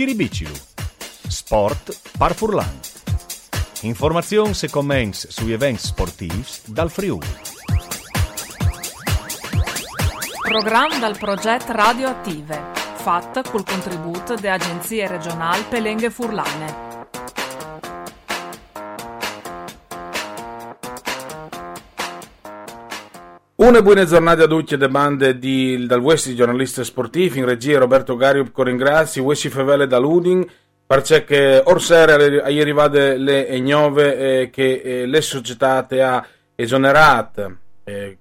Schiribicilu. Sport par Furlan. Informazioni e commenti sugli eventi sportivi dal Friuli. Programma dal progetto Radioattive, fatto col contributo delle agenzie regionali Pelenghe Furlane. Una buona giornata a tutti le bande di, dal West giornalisti sportivi, in regia Roberto Gario Coringrazzi, Wessi Fevele da Luding, perché orsera è arrivate le nove eh, che eh, le società ha esonerato eh,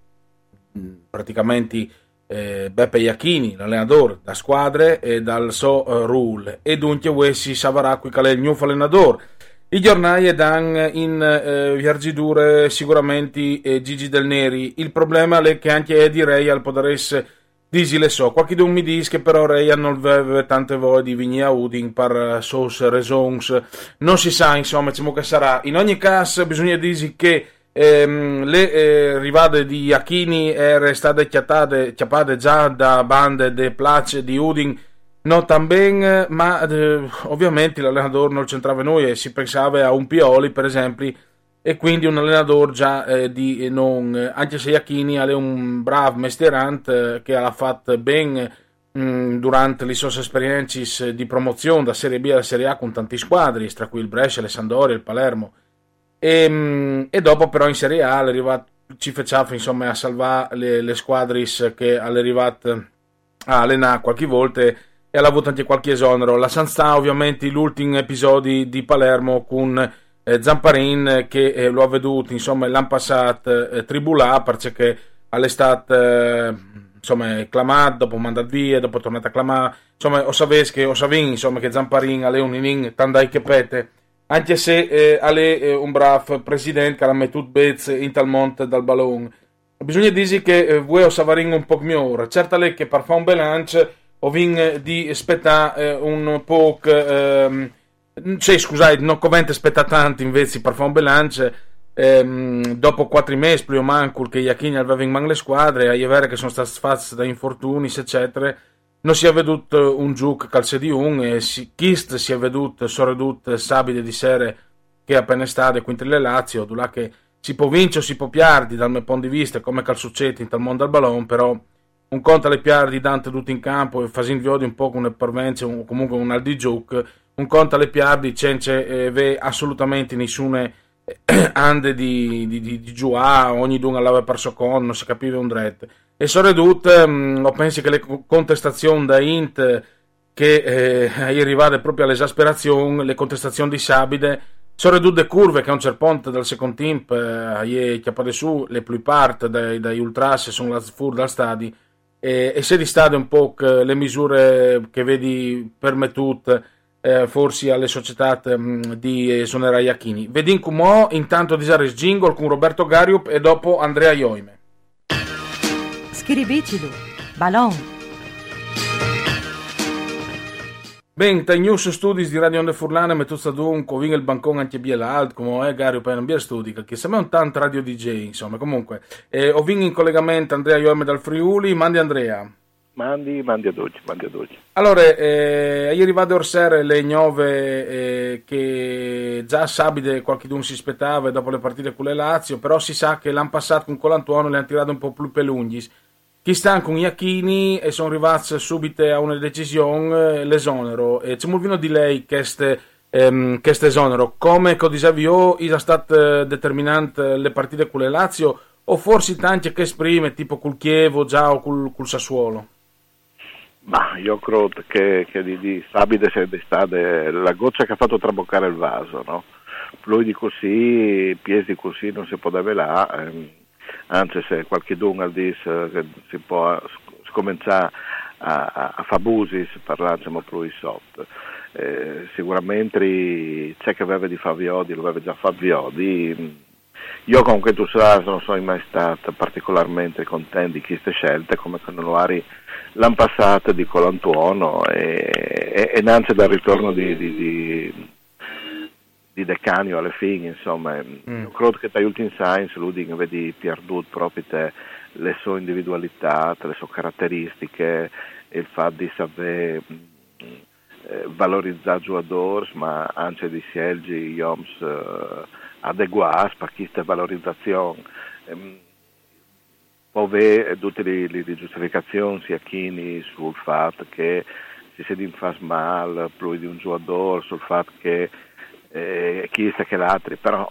praticamente eh, Beppe Iachini, l'allenatore da squadre e dal so rule e dunque Wessi Savarà qui che è il nuovo allenatore. I giornali danno in eh, viargidure sicuramente eh, Gigi Del Neri. Il problema è che anche Eddie Ray al poderesse disi le so. Qualche mi dice che però Ray non aveva tante voglie di venire a Udin per sos raisons. Non si sa, insomma, diciamo che sarà. In ogni caso bisogna dire che ehm, le eh, rivade di Achini erano state chiappate, chiappate già da bande de place di Udin non tan ben, ma eh, ovviamente l'allenatore non c'entrava noi e si pensava a un Pioli, per esempio, e quindi un allenatore già eh, di non, anche se Iachini è un bravo mestierante eh, che ha fatto ben mh, durante le sue esperienze di promozione da Serie B alla Serie A con tanti squadri, tra cui il Brescia, le Sandoria, il Palermo, e, mh, e dopo però in Serie A ci faceva insomma a salvare le, le squadre che è arrivato a allenare qualche volta e ha avuto anche qualche esonero. La Sanzà, ovviamente, l'ultimo episodio di Palermo con eh, Zamparin che eh, lo ha veduto insomma l'anno passato eh, tribulà perché all'estate eh, insomma clamato, dopo mandato via, dopo tornato a clamare. Insomma, o sapete che, o savin, insomma, che Zamparin ha un inning tandai che pete. Anche se eh, ha eh, un bravo presidente che l'ha messo Bez in tal monte dal ballone. Bisogna dire che eh, voi o Savarin un po' migliore. Certo è che per fare un bilancio ho vinto di aspettare eh, un po' ehm, cioè, scusate, non convente aspettare tanto invece per fare un bilancio ehm, dopo quattro mesi più o meno che Iachini aveva in mano le squadre a vero che sono state fatte da infortuni eccetera non si è veduto un gioco calce di un e si, Kist si è veduto sorredut sabide di sere che appena estate quindi le Lazio là che si può vincere o si può piardi dal mio punto di vista come calzuccetti in tal mondo al ballone però un conto alle piare di Dante tutti in campo e fasin viodi un po' con le parvenze o comunque un aldi gioco un conto alle piare di Cence eh, ve assolutamente nessune eh, ande di, di, di, di giù ogni dunga l'aveva perso con non si capiva un dretto e soprattutto mh, ho penso che le contestazioni da Int che eh, arrivate proprio all'esasperazione le contestazioni di Sabide sono ridotte curve che a un certo punto dal secondo team eh, chiappate su le più part dai, dai ultras sono la fuori dal stadio e, e se di un po' le misure che vedi permettute eh, forse alle società mh, di esonerare Iachini. In Cumò, intanto Disaris Jingle con Roberto Gariup e dopo Andrea Ioime. Schiribicilu, Ballon. Ben, tai news studios di Radio Onde Furlane metuzza dunque, vinga il bancone anche biela alt, come è Gario per non biela studi, che se me un tanto radio DJ, insomma, comunque. Eh, ho vinto in collegamento Andrea Ioime dal Friuli, mandi Andrea. Mandi, mandi ad oggi, mandi ad oggi. Allora, eh, ieri vado a Orsere le nove eh, che già Sabide qualche d'un si aspettava dopo le partite con le Lazio, però si sa che l'anno passato con Colantuono le hanno tirato un po' più pelunghi. Chi sta con Iachini e sono arrivati subito a una decisione, l'esonero. E c'è molto di lei questo ehm, esonero. Come Codisavio è stato determinante le partite con le Lazio o forse tanti che esprime tipo col Chievo già o col, col Sassuolo? Ma io credo che, che di, di Sabide sia stata la goccia che ha fatto traboccare il vaso, no? Lui di così, piesi così non si può là, ehm, anzi se qualche dunga dice che si può cominciare a, a, a fare busi, parliamo più sotto. Eh, sicuramente c'è che aveva di fare viodi, lo aveva già fatto viodi. Io comunque tu sai, non sono mai stato particolarmente contento di queste scelte come non lo eri l'anno passato di Colantuono e, e, e dal ritorno di, di, di di Decanio alle fine, insomma, mm. credo che dagli ultimi science Luding vedi perduto proprio te, le sue individualità, le sue caratteristiche, il fatto di sapere eh, valorizzare i giocatori, ma anche di scegliere gli uomini eh, adeguati per questa valorizzazione. Ehm, può avere tutte le, le, le giustificazioni sia chini sul fatto che si si fa male più di un giocatore, sul fatto che eh, chi sta che l'altro, però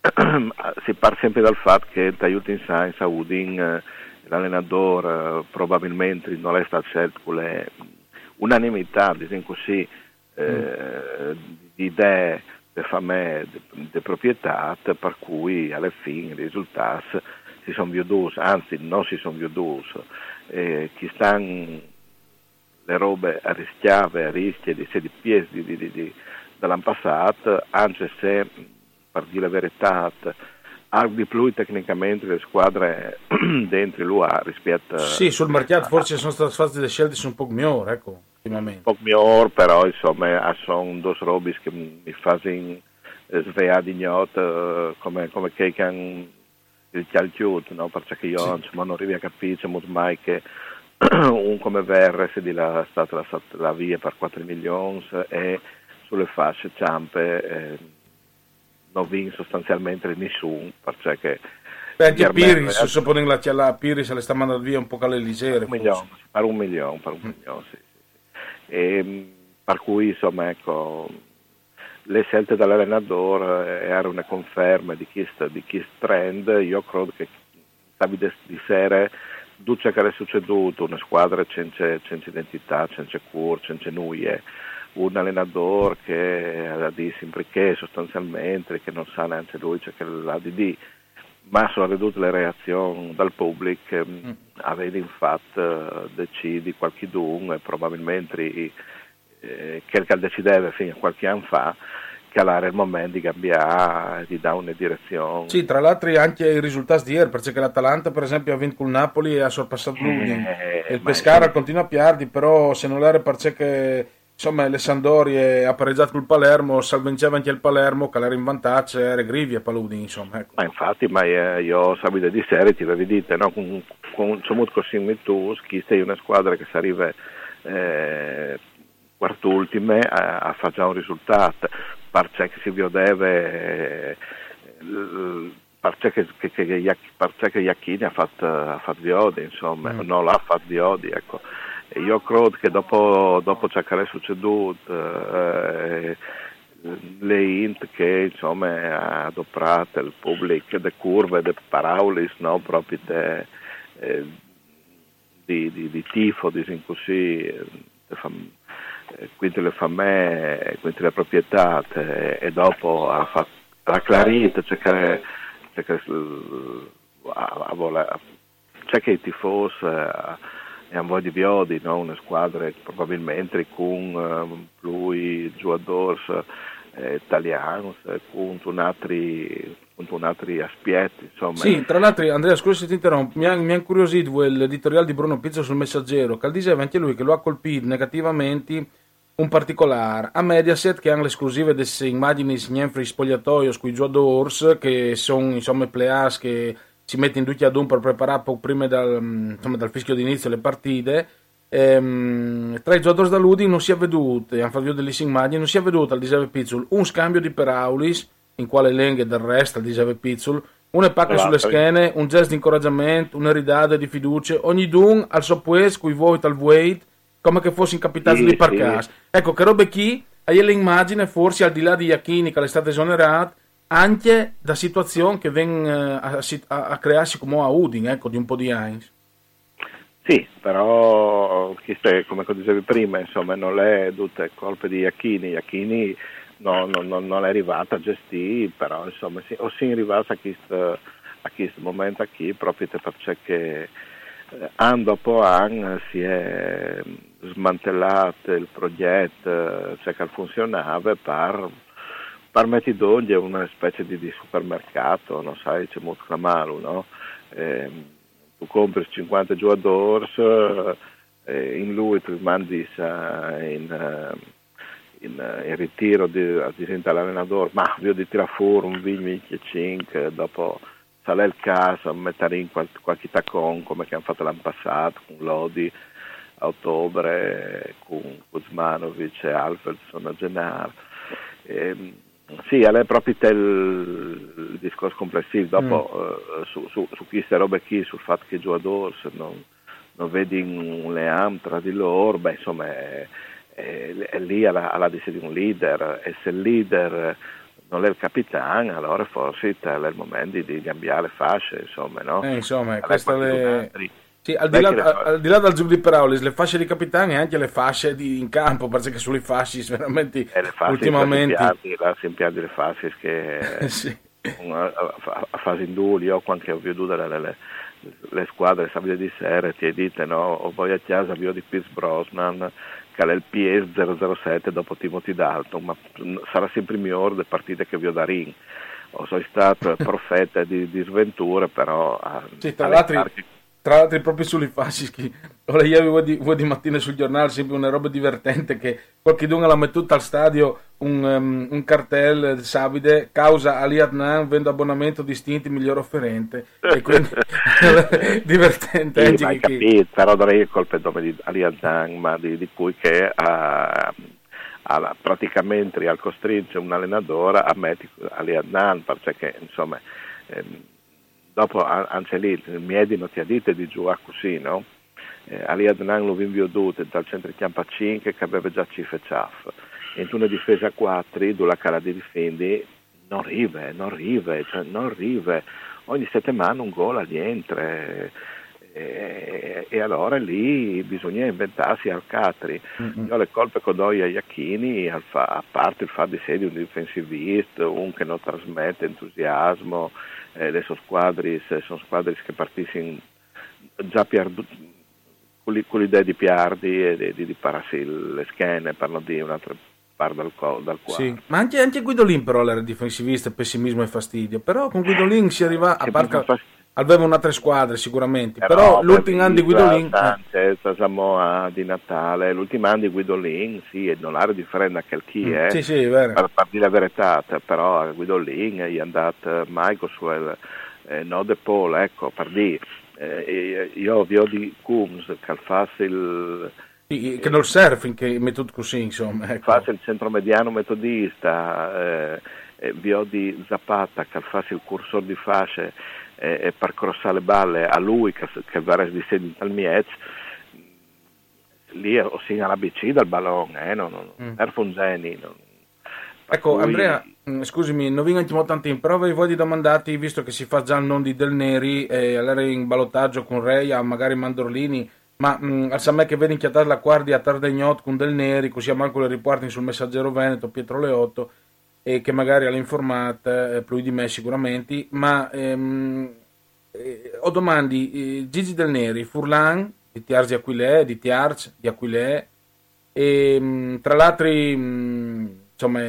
si parte sempre dal fatto che Tayut in Science a Udin eh, l'allenatore eh, probabilmente non è stato scelto con le unanimità, diciamo così, eh, di idee di famiglie, di proprietà, per cui alla fine i risultati si sono veduti, anzi non si sono veduti. Eh, chi stanno le robe a rischiave, a rischio di, di piedi di, di, di, dall'anno passato, anche se, per dire la verità, ha di più tecnicamente le squadre dentro l'UA rispetto a... Sì, sul mercato a, forse sono state fatte delle scelte un po' migliori, ecco, ultimamente. Un po' migliori, però insomma sono due robe che mi fanno svegliare di ignoto come, come che hanno il calciuto, no? perché io sì. insomma, non arrivo a capire mai che un come Verres di la, stata la, la via per 4 milioni e sulle fasce ciampe eh, non vince sostanzialmente nessuno perché Beh, anche Piris, se suppone la, la Piris le sta mandando via un po' alle leggere un milione, per un milione, per un mm. milione sì, sì, sì. E, per cui insomma ecco le scelte dell'allenatore erano una conferma di questo trend io credo che Davide di sera tutto che è succeduto una squadra senza, senza identità senza cura, senza nuie un allenatore che ha di sempre che sostanzialmente, che non sa neanche lui ciò che dire, ma sono vedute le reazioni dal pubblico, mm. mm. avete infatti deciso qualche dunque e probabilmente eh, che decideva fino a qualche anno fa era il momento di cambiare, di dare una direzione. Sì, tra l'altro anche i risultati di ieri, perché l'Atalanta per esempio ha vinto con il Napoli e ha sorpassato l'Udine. Eh, il Pescara è... continua a piardi, però se non era perché insomma le Sandorie ha pareggiato col Palermo salveggiava anche il Palermo che era in vantaggio era Grivia Paludi insomma ecco. ma infatti ma eh, io sabato di sera ti vedete no? con, con Somut così tu sei una squadra che si arriva eh, quart'ultime a, a fare già un risultato perché si deve eh, perché che, che, che, che Iacchini ha fatto, ha fatto Viodi insomma mm. non l'ha fatto Viodi ecco io credo che dopo, dopo ciò che è succeduto, eh, le int che insomma ha adoperato il pubblico, le curve, le parole, no, proprio de, eh, di, di, di, tifo, diciamo così, fam, eh, quindi le famiglie, quindi le proprietà, e dopo ha, fatto, ha chiarito, c'è che, c'è che, c'è che i tifosi e a voi di Biodi, no? una squadra probabilmente con uh, più giocatori eh, italiani, con un altri con un altri aspetti. Insomma. Sì, tra l'altro, Andrea, scusa se ti interrompo, mi ha, mi ha incuriosito l'editoriale di Bruno Pizzo sul Messaggero, che diceva anche lui che lo ha colpito negativamente un particolare. A Mediaset, che hanno l'esclusiva delle immagini niente spogliatoio con i giocatori, che sono insomma players che si mette in duccia ad un per preparare poco prima dal, insomma, dal fischio d'inizio le partite. Ehm, tra i giocatori da Ludi non si è veduto, hanno fatto delle immagini, non si è veduto al Disave Pizzul un scambio di peraulis, in quale lenghe del resto al Disave Pizzul, una pacca allora, sulle schene, un gesto di incoraggiamento, una ridade di fiducia, ogni dun al suo pues, cui voi al wait, come che fosse incapitato sì, di parcare. Sì. Ecco, che robe chi, hai l'immagine, forse al di là di Iachini che è stato esonerato, anche da situazioni che vengono a, a, a, crearsi come a Udin, ecco, di un po' di anni. Sì, però come dicevi prima, insomma, non è tutte colpe di Iacchini, Iacchini non, non, non, è arrivata a gestire, però insomma, sì, o si è arrivata a questo, a questo momento qui proprio perché eh, anno dopo anno si è smantellato il progetto, cioè che funzionava per permetti d'oggi è una specie di, di, supermercato, non sai, c'è molto clamato, no? Eh, tu compri 50 giocatori, eh, in lui ti mandi in, eh, in, in, ritiro di, diventa l'allenatore, ma io di tirare fuori un vigno 5, dopo sale il caso, mettere in qualche, qualche tacon come che hanno fatto l'anno passato con Lodi a ottobre, con Kuzmanovic e Alfredson a gennaio. Eh, sì, è proprio il, il discorso complessivo. Dopo, mm. uh, su, su, su, queste robe qui, sul fatto che i giocatori non, non vedi un leam tra di loro, beh, insomma, è, è, è lì alla, alla di un leader e se il leader non è il capitano, allora forse è il momento di, cambiare fasce, insomma, no? Eh, insomma, queste le... Sì, al, di là, al, di là, dal giù di Peraulis, le fasce di capitani e anche le fasce di, in campo, perché sulle fasce veramente e le fasce ultimamente... La sempiati le fasce che sì. a, due, io quando ho veduto le, le, le squadre sabide di sera ti dite no, o voi a casa vi ho di Pierce Brosnan che è il PS 007 dopo Timothy Dalton, ma sarà sempre il migliore delle partite che vi ho da ring. O sono stato profeta di, di sventure, però... Sì, tra l'altro tra l'altro proprio sulle fasci ora io avevo di, di mattina sul giornale sempre una roba divertente che qualche dunga l'ha mettuta al stadio un, um, un cartello sabide causa Ali Adnan vendo abbonamento distinti miglior offerente. E quindi divertente sì, ma che capito, però darei il colpo nome di Ali Adnan ma di, di cui che ha, ha praticamente al costringe un allenatore a mettere Ali Adnan perché insomma ehm, dopo anche lì Miedi non ti detto di giocare così, no? Eh, Ali Adnan lo vinvio dute dal centro di campo 5 che aveva già cifre ciaff. In una difesa a 4, dove la cara di difendi, non rive, non rive, cioè non rive. Ogni settimana un gol a niente. E, e, allora lì bisogna inventarsi al Catri. Mm-hmm. Io le colpe che do a Iacchini, a parte il fatto di essere un difensivista, un che non trasmette entusiasmo, eh, le sue squadre sono squadre che partiscono già perdu- con l'idea di piardi e di, di, di pararsi le schene per non dire un'altra parte dal, dal cuore. Sì, ma anche, anche Guidolin però era difensivista, pessimismo e fastidio, però con Guidolin si arriva a parte aveva un'altra squadra sicuramente, però, però l'ultimo anno di Guidolin... Sanchez, Samoa di Natale, l'ultimo anno di Guidolin, sì, non ha differenza che chi mm, eh, sì, sì, è vero. per, per dire la verità, però Guidolin è andato Michael, eh, no De Paul, ecco, per dire, eh, io vi ho di Coombs che fa il... Sì, che non surfing che metodo così insomma ecco. fa il centromediano metodista eh, vi ho di Zapata che fa il cursor di fasce e, per crossare le balle a lui che, che va di sedi al Miez lì o si all'ABC dal ballone eh, non, non, mm. er Funzeni non, ecco cui... Andrea mm, scusami non vengo molto tanto in prova di domandarti visto che si fa già il non di Del Neri e allora in ballottaggio con Reia magari Mandorlini ma mh, al me che vedi inchiatare la guardia a Tardegnot con Del Neri così a manco le riporti sul messaggero Veneto Pietro Leotto e che magari ha l'informata eh, più di me sicuramente, ma ehm, eh, ho domandi, eh, Gigi Del Neri, Furlan, di Tiarzi Aquilè, di Tiarz, di Aquilè, e mh, tra l'altro, mh, insomma,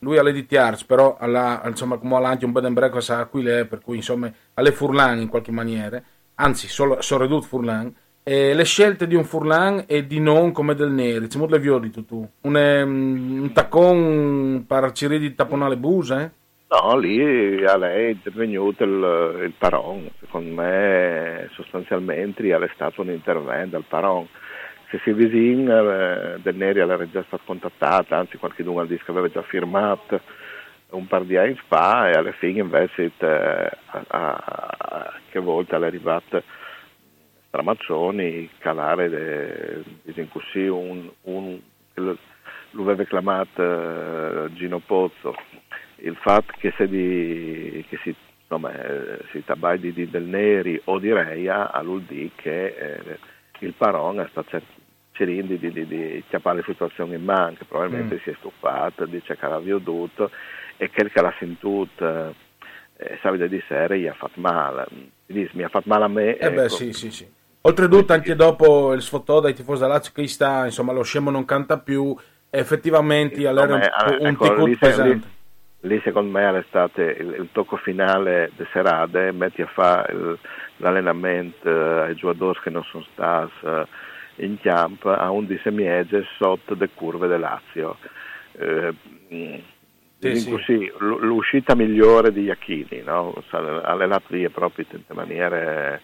lui ha le di Tiarz, però alla, insomma, come anche un bed and breakfast a Aquilè, per cui insomma, ha le Furlan in qualche maniera, anzi, solo, solo ridotto Furlan, eh, le scelte di un Furlan e di non come del Neri, molto le violi tu. Un, um, un taccon per cercare di tapponare buse? Eh? No, lì a lei è intervenuto il, il Paron, secondo me sostanzialmente è stato un intervento al Paron. Se si vicina eh, Del Neri era già stato contattato, anzi qualche dunque al disco aveva già firmato un par di anni fa e alla fine invece eh, a, a, a, che volta è arrivato Ramazzoni, calare de, così, un, un, lo aveva chiamato uh, Gino Pozzo, il fatto che, se di, che si, insomma, eh, si tabai di, di, del Neri o di Reia, a dire che eh, il Paron sta cercando di, di, di chiappare la situazione in mano, probabilmente mm. si è stufato, dice che aveva tutto e che l'ha sentito eh, sapete di sera gli ha fatto male. Mi, dice, mi ha fatto male a me. Eh ecco. beh, sì, sì, sì. Oltretutto, anche dopo il sfottò dai tifosi da Lazio che sta, insomma, lo scemo non canta più, effettivamente allora un, un ecco, lì, pesante. Lì, lì, secondo me all'estate il, il tocco finale di Serade, metti a fare l'allenamento ai giocatori che non sono stati in campo a un di semiege sotto le curve del Lazio. Eh, sì, sì. Così, l'uscita migliore di Iachini, no? allenato lì proprio in maniere...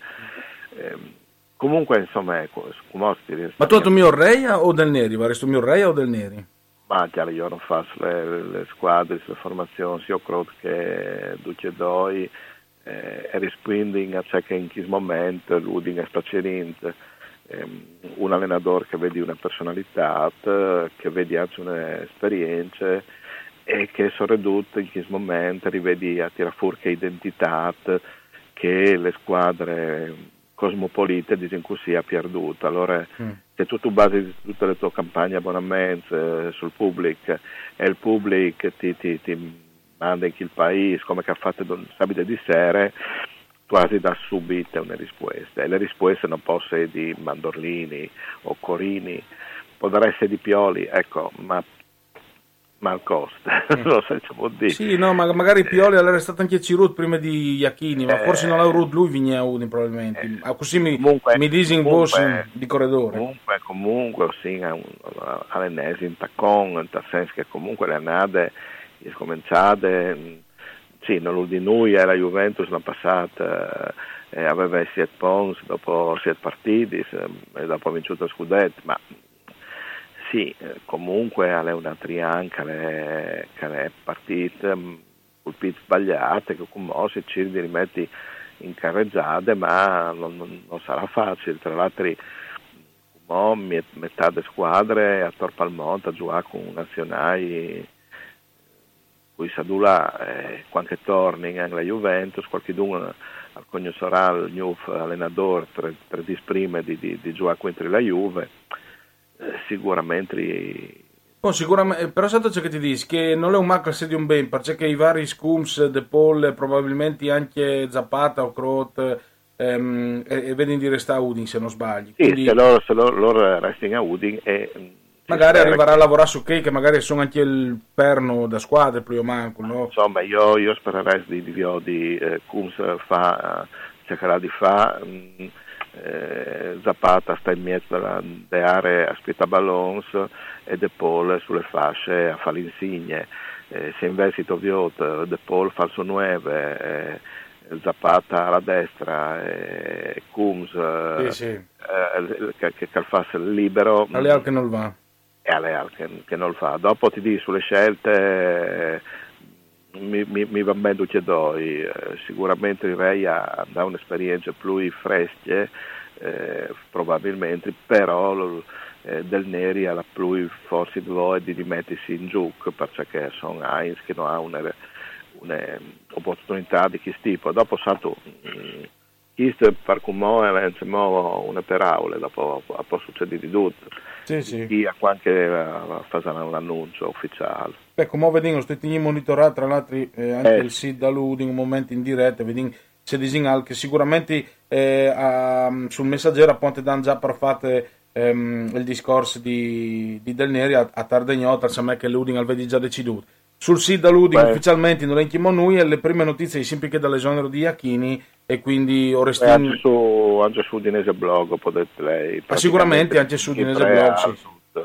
Eh, comunque insomma ecco, ma tu hai mio o del Neri? Varesti mio o del Neri? ma chiaro io non faccio le, le squadre le formazioni io credo che Duce Doi eh, e risponding a ciò che in questo momento l'Uding è spacerente ehm, un allenatore che vedi una personalità che vedi anche un'esperienza e che sono ridotte in questo momento rivedi a tirare fuori che identità che le squadre cosmopolite dicono così ha perduto. Allora, mm. se tu, tu basi tutte le tue campagne abbonamenti eh, sul pubblico e il pubblico ti, ti, ti manda in quel paese come che ha fatto sabide di sera, quasi da subito una risposta. E le risposte non possono essere di mandorlini o corini, potrebbero essere di pioli, ecco, ma mal costa, lo so, può dire. Sì, no, ma magari Pioli allora è stato anche Cirut prima di Iachini, ma eh, forse non avuto lui Vignaudi probabilmente. Eh, ah, così mi, comunque, mi disi in voce di corridore. Comunque, comunque, sì, all'ennesimo taccon, nel senso che comunque le annate cominciate, sì, non di noi, era Juventus l'anno passato, eh, aveva 7 punti dopo 7 partiti e dopo ha vinto il scudetto, ma sì, eh, comunque è una trianca che è partita mm, colpite sbagliate, che come se ci rimetti in carreggiate, ma non, non, sarà facile. Tra l'altro, metà delle squadre a Tor Palmonte a giocare con nazionali cui Sadula eh, qualche torni anche la Juventus, qualcuno al cogno Soral, il nuovo allenatore per, per disprime di, di, di giocare contro la Juve sicuramente Oh, sicuramente, però santo ciò che ti dici che non è un manco se di un ben perché i vari scums De Paul probabilmente anche Zapata o Crot ehm, e, e vedi di restare a Udin se non sbaglio sì, Quindi, se loro, se loro, loro restano a Udin e magari arriverà che... a lavorare su Kay che magari sono anche il perno da squadra più o manco no? insomma io, io spererei di, di, di eh, Kums fa cercherà di fare mm, eh, Zapata sta in mezzo alle aree aspetta ballons e De Paul sulle fasce a fare l'insigne. Eh, se invece Toviot, De Paul fa il suo 9, eh, Zapata alla destra, eh, Coombs sì, sì. Eh, che, che, fa libero. Aleal che non va. E Aleal che, che non fa. Dopo ti dico sulle scelte mi, mi, mi va bene che doi, eh, sicuramente direi ha, ha un'esperienza più fresca, eh, probabilmente, però eh, del Neri ha la più forza di di rimettersi in gioco perché sono Heinz che non ha un'opportunità di questo tipo. Dopo santo, questo mm, per come è una per aule, dopo può succedere di tutto. Sì, sì. Chi ha qualche uh, fare un annuncio ufficiale. Beh, come vediamo, sto monitorato tra l'altro eh, anche eh. il sito da lui in un momento in diretta, vediamo se disinal che sicuramente eh, a, sul messaggero appunto danno già per fare ehm, il discorso di, di Del Neri a, a Tardegnota, insomma che l'Uding aveva già deciduto. Sul sito da Luding ufficialmente non lenchiamo noi e le prime notizie sempre che dall'esonero di Iachini e quindi Orestini... Anche su, anche su Udinese Blog potete lei... Ah, sicuramente anche su Udinese Blog, sì.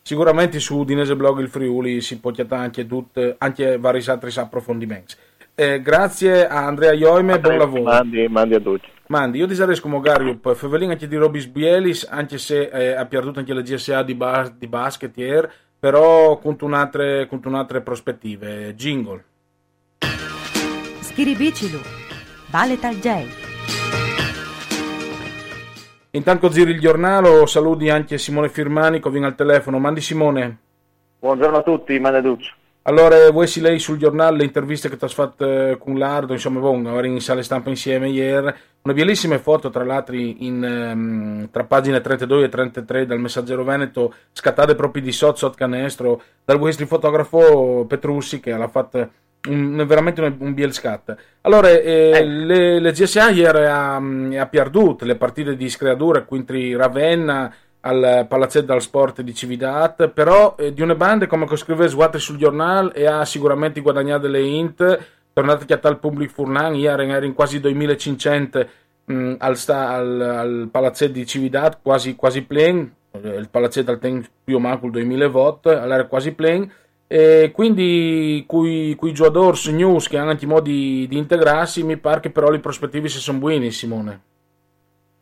Sicuramente su Udinese Blog il Friuli si può chiamare anche, tutte, anche vari altri approfondimenti. Eh, grazie a Andrea Ioime, buon lavoro. Mandi, mandi a tutti. Mandi, io direi magari Fevelin anche di Robis Bielis, anche se eh, ha perduto anche la GSA di, bas- di basket ieri, però con un'altre, con un'altre prospettive. Jingle. Schiribicilu, Vale Talgei. Intanto giri il giornale, saluti anche Simone Firmani che viene al telefono. Mandi Simone. Buongiorno a tutti, manda Duccio. Allora, vuoi si lei sul giornale le interviste che ti has fatto eh, con Lardo, insomma, bon, ora in sale stampa insieme ieri, una bellissima foto tra l'altro in, um, tra pagine 32 e 33 dal Messaggero Veneto, scattate proprio di sotto sotto canestro, dal vostro fotografo Petrussi che l'ha fatto un, veramente un, un bielscat. Allora, eh, eh. le, le GSA ieri ha, ha perduto le partite di screatura contro Ravenna al Palazzetto del Sport di Cividat, però eh, di una banda come scrive Sguatri sul giornale e ha sicuramente guadagnato le int, tornate a tal pubblico Furlan, ieri era in quasi 2500 mh, al, sta, al, al, Palazzetto di Cividat, quasi, quasi plain, eh, il Palazzetto al tempo più o meno 2000 volte, allora quasi plain, e quindi quei, quei giocatori news che hanno anche modi di integrarsi, mi pare che però le prospettive si sono buone, Simone.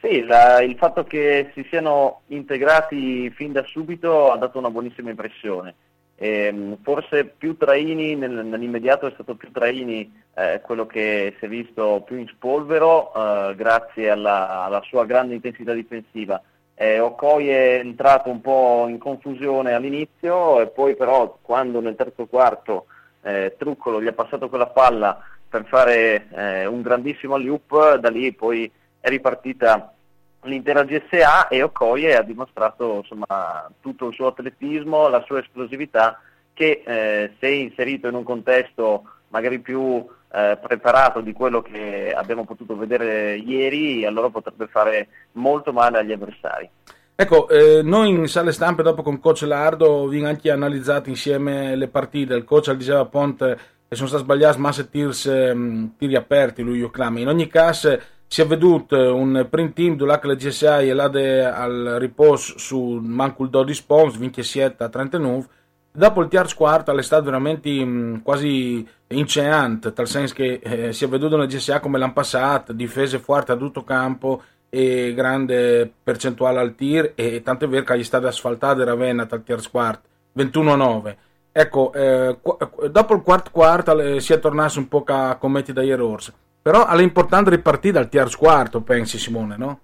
Sì, la, il fatto che si siano integrati fin da subito ha dato una buonissima impressione. E, ehm, forse più Traini, nel, nell'immediato è stato più Traini eh, quello che si è visto più in spolvero eh, grazie alla, alla, sua grande intensità difensiva. Eh, Okoi è entrato un po' in confusione all'inizio e poi però quando nel terzo quarto eh, Truccolo gli ha passato quella palla per fare eh, un grandissimo alley-oop, da lì poi è ripartita l'intera GSA e Okoye ha dimostrato insomma, tutto il suo atletismo, la sua esplosività che eh, se inserito in un contesto magari più eh, preparato di quello che abbiamo potuto vedere ieri, allora potrebbe fare molto male agli avversari. Ecco, eh, noi in sale stampe dopo con coach Lardo abbiamo anche analizzato insieme le partite, il coach diceva Ponte che sono stati sbagliati ma se tirs, ehm, tiri aperti lui io clama. In ogni caso si è veduto un print team dove la GSA è là al riposo su Mancul 12 Pons, vince 7 a 39. Dopo il terzo quarto è stato veramente mh, quasi inceante, tal senso che eh, si è veduto una GSA come l'anno passato, difese forti a tutto campo e grande percentuale al tir e tanto è vero che gli stati asfaltati Ravenna dal terzo quarto, 21 a 9. Ecco, eh, dopo il quarto quarto eh, si è tornato un po' a commetti dagli errori però è importante ripartire dal terzo quarto, pensi Simone, no?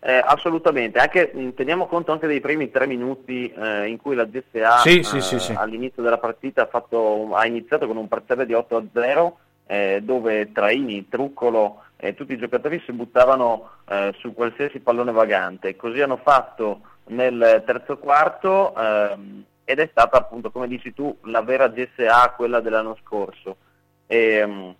Eh, assolutamente, anche, teniamo conto anche dei primi tre minuti eh, in cui la GSA sì, sì, sì, all'inizio della partita ha, fatto, ha, iniziato con un parziale di 8 a 0 eh, dove Traini, Truccolo e tutti i giocatori si buttavano eh, su qualsiasi pallone vagante. Così hanno fatto nel terzo quarto ehm, ed è stata appunto, come dici tu, la vera GSA, quella dell'anno scorso. E, ehm,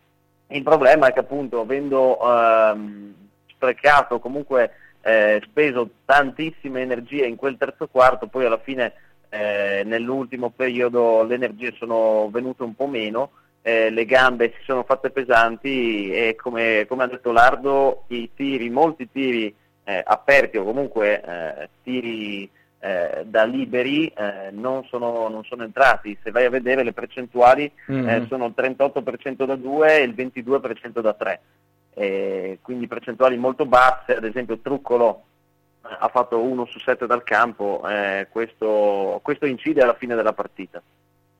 il problema è che appunto avendo ehm, sprecato, comunque eh, speso tantissime energie in quel terzo quarto, poi alla fine eh, nell'ultimo periodo le energie sono venute un po' meno, eh, le gambe si sono fatte pesanti e come, come ha detto Lardo i tiri, molti tiri eh, aperti o comunque eh, tiri eh, da liberi eh, non, sono, non, sono, entrati. Se vai a vedere le percentuali mm-hmm. eh, sono il 38% da 2 e il 22% da 3. quindi percentuali molto basse, ad esempio Truccolo eh, ha fatto 1 su 7 dal campo, eh, questo, questo, incide alla fine della partita.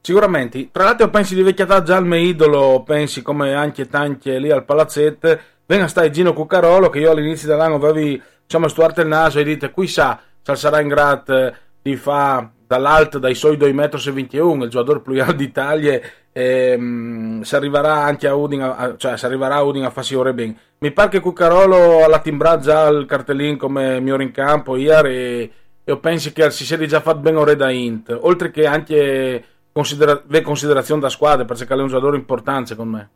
Sicuramente, tra l'altro pensi di vecchiata già il mio idolo, pensi come anche tanti lì al palazzetto, venga stai Gino Cuccarolo che io all'inizio dell'anno avevi diciamo stuarto il naso e dite qui sa sarà in grado di fare dall'alto dai suoi 2,21 m, il giocatore più alto d'Italia, ehm, si arriverà anche a Udin, a, cioè si arriverà a Udin a farsi ore ben. Mi pare che Cuccarolo alla timbrà già il cartellino come migliore in campo ieri e io penso che si sia già fatto ben ore da Int, oltre che anche considera- le considerazioni da squadra, perché è un giocatore importante secondo me.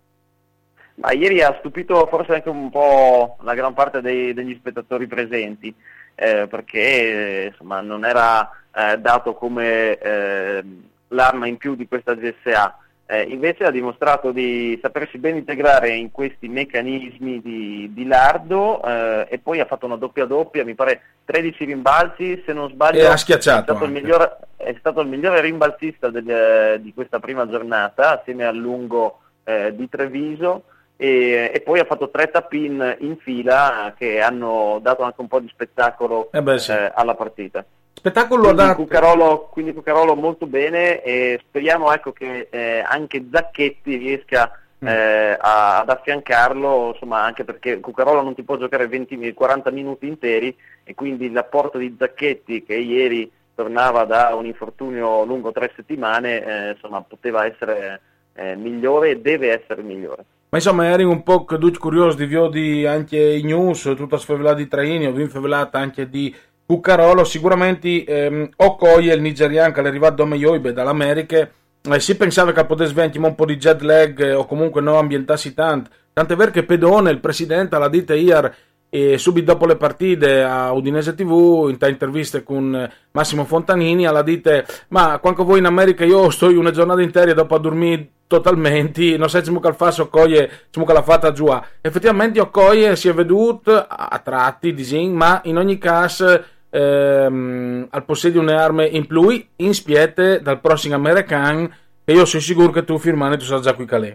Ma ieri ha stupito forse anche un po' la gran parte dei, degli spettatori presenti eh, perché insomma, non era eh, dato come eh, l'arma in più di questa GSA. Eh, invece ha dimostrato di sapersi ben integrare in questi meccanismi di, di lardo eh, e poi ha fatto una doppia doppia, mi pare 13 rimbalzi, se non sbaglio ha schiacciato è stato, il migliore, è stato il migliore rimbalzista del, di questa prima giornata assieme al lungo eh, di Treviso e, e, poi ha fatto tre tap-in in fila che hanno dato anche un po' di spettacolo eh beh, sì. eh, alla partita. Spettacolo quindi dato. Cuccarolo, quindi Cuccarolo molto bene e speriamo ecco, che eh, anche Zacchetti riesca mm. eh, a, ad affiancarlo, insomma, anche perché Cuccarolo non ti può giocare 20, 40 minuti interi e quindi l'apporto di Zacchetti che ieri tornava da un infortunio lungo tre settimane, eh, insomma, poteva essere eh, migliore e deve essere migliore. Ma insomma, eri un po' curioso di vedi anche i news, tutta sfavelata di Traini, ho sfavelata anche di Cuccarolo. Sicuramente ehm, Okoye, il nigeriano che è arrivato da Meioibe, dall'America, eh, si pensava che potesse venire un po' di jet lag eh, o comunque non ambientarsi tanto. Tant'è vero che Pedone, il presidente, l'ha dita ieri e subito dopo le partite a Udinese TV, in interviste con Massimo Fontanini, alla dite, ma quando voi in America io sto una giornata intera dopo a dormire totalmente, non sai come fa so coglie, come l'ha fatta giù. Effettivamente Okoye si è veduto a tratti, disin, ma in ogni caso ehm, al possedio un'arma in più in spiete dal prossimo americano e io sono sicuro che tu firmane tu sai già qui calè.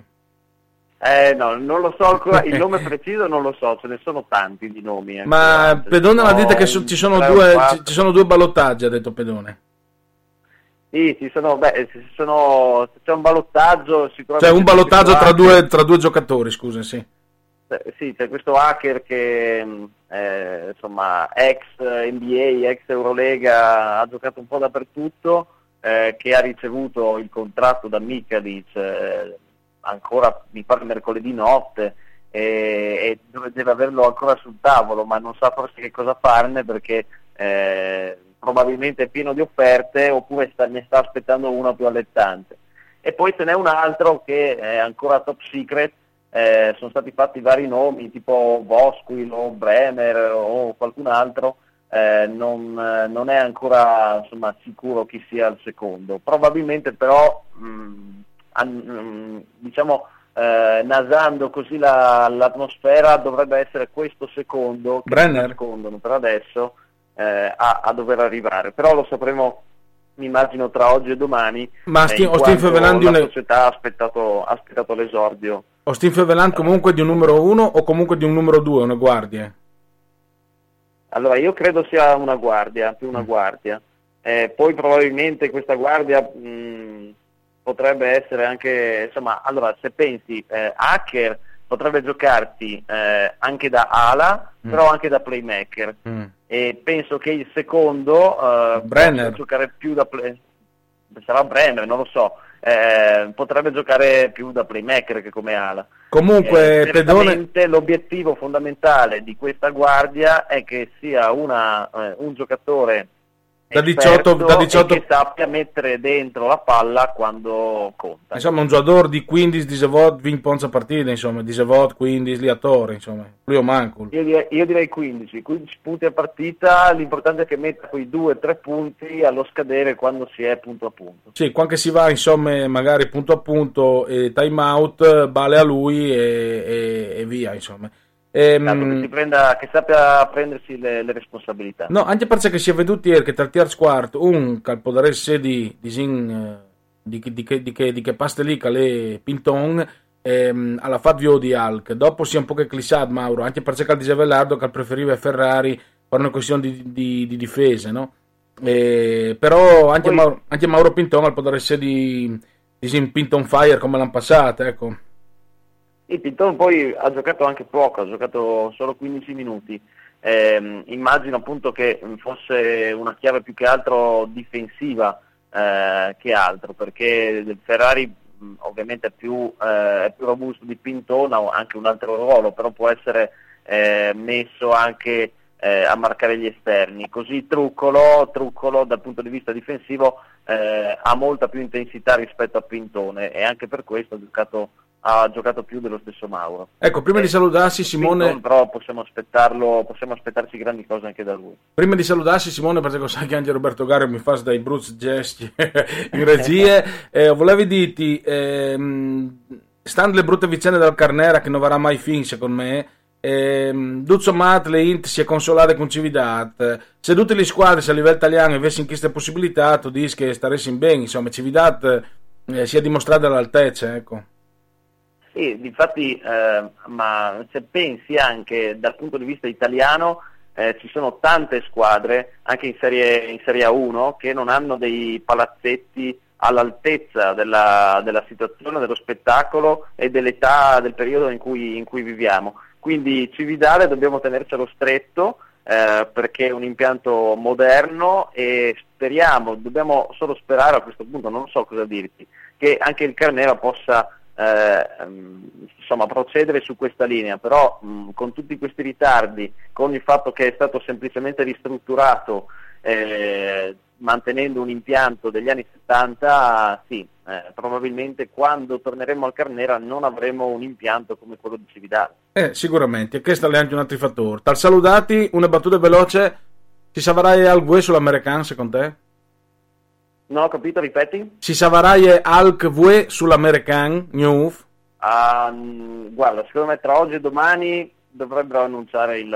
Eh no, non lo so ancora, il nome preciso non lo so, ce ne sono tanti di nomi. Ma Pedone la dite che so, ci, sono due, ci, ci, sono due ballottaggi, ha detto Pedone. Sì, ci sono, beh, ci sono, c'è un ballottaggio. C'è un ballottaggio tra due, tra due, giocatori, scusa, sì. Eh, sì, c'è questo hacker che mm, eh, insomma ex NBA, ex Eurolega, ha giocato un po' dappertutto, eh, che ha ricevuto il contratto da Mikalic eh, ancora mi pare mercoledì notte e, e, deve averlo ancora sul tavolo, ma non sa forse che cosa farne perché eh, probabilmente è pieno di offerte oppure sta, ne sta aspettando una più allettante. E poi ce n'è un altro che è ancora top secret, eh, sono stati fatti vari nomi tipo Bosquil o Bremer o qualcun altro, eh, non, non, è ancora insomma, sicuro chi sia il secondo. Probabilmente però mh, an, diciamo, eh, nasando così la, l'atmosfera dovrebbe essere questo secondo che Brenner. nascondono per adesso eh, a, a, dover arrivare però lo sapremo mi immagino tra oggi e domani ma eh, sti, o la una... società ha aspettato, ha aspettato l'esordio Austin Feveland comunque di un numero uno o comunque di un numero due una guardia allora io credo sia una guardia più una mm. guardia eh, poi probabilmente questa guardia mh, potrebbe essere anche, insomma, allora se pensi, eh, hacker potrebbe giocarti eh, anche da ala, mm. però anche da playmaker. Mm. E penso che il secondo eh, Brenner. giocare più da play... sarà Brenner, non lo so. Eh, potrebbe giocare più da playmaker che come ala. Comunque, eh, Pedone... l'obiettivo fondamentale di questa guardia è che sia una, eh, un giocatore da 18, da 18 che sappia mettere dentro la palla quando conta. Insomma, un giocatore di 15 di Sevot vince ponza partita, insomma, di Sevot 15 lì a Torre, insomma, lui o manco. Io direi, io direi 15, 15 punti a partita, l'importante è che metta quei 2-3 punti allo scadere quando si è punto a punto. Sì, quando si va, insomma, magari punto a punto e time out, vale a lui e, e, e via, insomma. Ehm... Che, prenda, che, sappia prendersi le, le, responsabilità. No, anche perché si è veduto ieri che tra il terzo quarto un calpo da di, di, eh, di, di, che, di, che, di che paste lì le Pinton ehm, alla Fabio di Alc. Dopo si è un po' che clissato Mauro, anche perché il Disavellardo che preferiva Ferrari per una questione di, di, di difesa, no? Eh, però anche, Poi... Mauro, anche Mauro Pinton al poter essere di, di Pinton Fire come l'anno passato, ecco. Il Pinton poi ha giocato anche poco, ha giocato solo 15 minuti. Eh, immagino appunto che fosse una chiave più che altro difensiva eh, che altro, perché Ferrari ovviamente è più, eh, è più, robusto di Pinton, ha anche un altro ruolo, però può essere eh, messo anche eh, a marcare gli esterni. Così Truccolo, Truccolo dal punto di vista difensivo eh, ha molta più intensità rispetto a Pintone e anche per questo ha giocato ha giocato più dello stesso Mauro. Ecco, prima eh, di salutarsi Simone... Pinton, però possiamo, aspettarlo, possiamo aspettarci grandi cose anche da lui. Prima di salutarsi Simone, perché sai che anche Roberto Gario mi fa dai bruce gesti in regie, eh, volevo dirti, ehm, stando le brutte vicende del Carnera che non varrà mai fin secondo me, ehm, Duzzo Mat, le Int si è consolate con Cividat, se tutte le squadre se a livello italiano avessero queste possibilità, tu dici che staresti bene, insomma Cividat eh, si è dimostrata all'altezza, ecco. Sì, difatti, eh, ma se pensi anche dal punto di vista italiano, eh, ci sono tante squadre, anche in serie, in serie A1, che non hanno dei palazzetti all'altezza della, della, situazione, dello spettacolo e dell'età, del periodo in cui, in cui viviamo. Quindi Cividale dobbiamo tenercelo stretto eh, perché è un impianto moderno e speriamo, dobbiamo solo sperare a questo punto, non so cosa dirti, che anche il Carnera possa eh, insomma, procedere su questa linea, però mh, con tutti questi ritardi, con il fatto che è stato semplicemente ristrutturato eh, mantenendo un impianto degli anni 70, sì, eh, probabilmente quando torneremo al Carnera non avremo un impianto come quello di Cividale. Eh, sicuramente, questo è anche un altro fattore. Tal salutati, una battuta veloce, ci savarai al gue sull'American secondo te? Non ho capito, ripeti? Si savarai al gue sull'American News? Uh, guarda, secondo me tra oggi e domani dovrebbero annunciare il,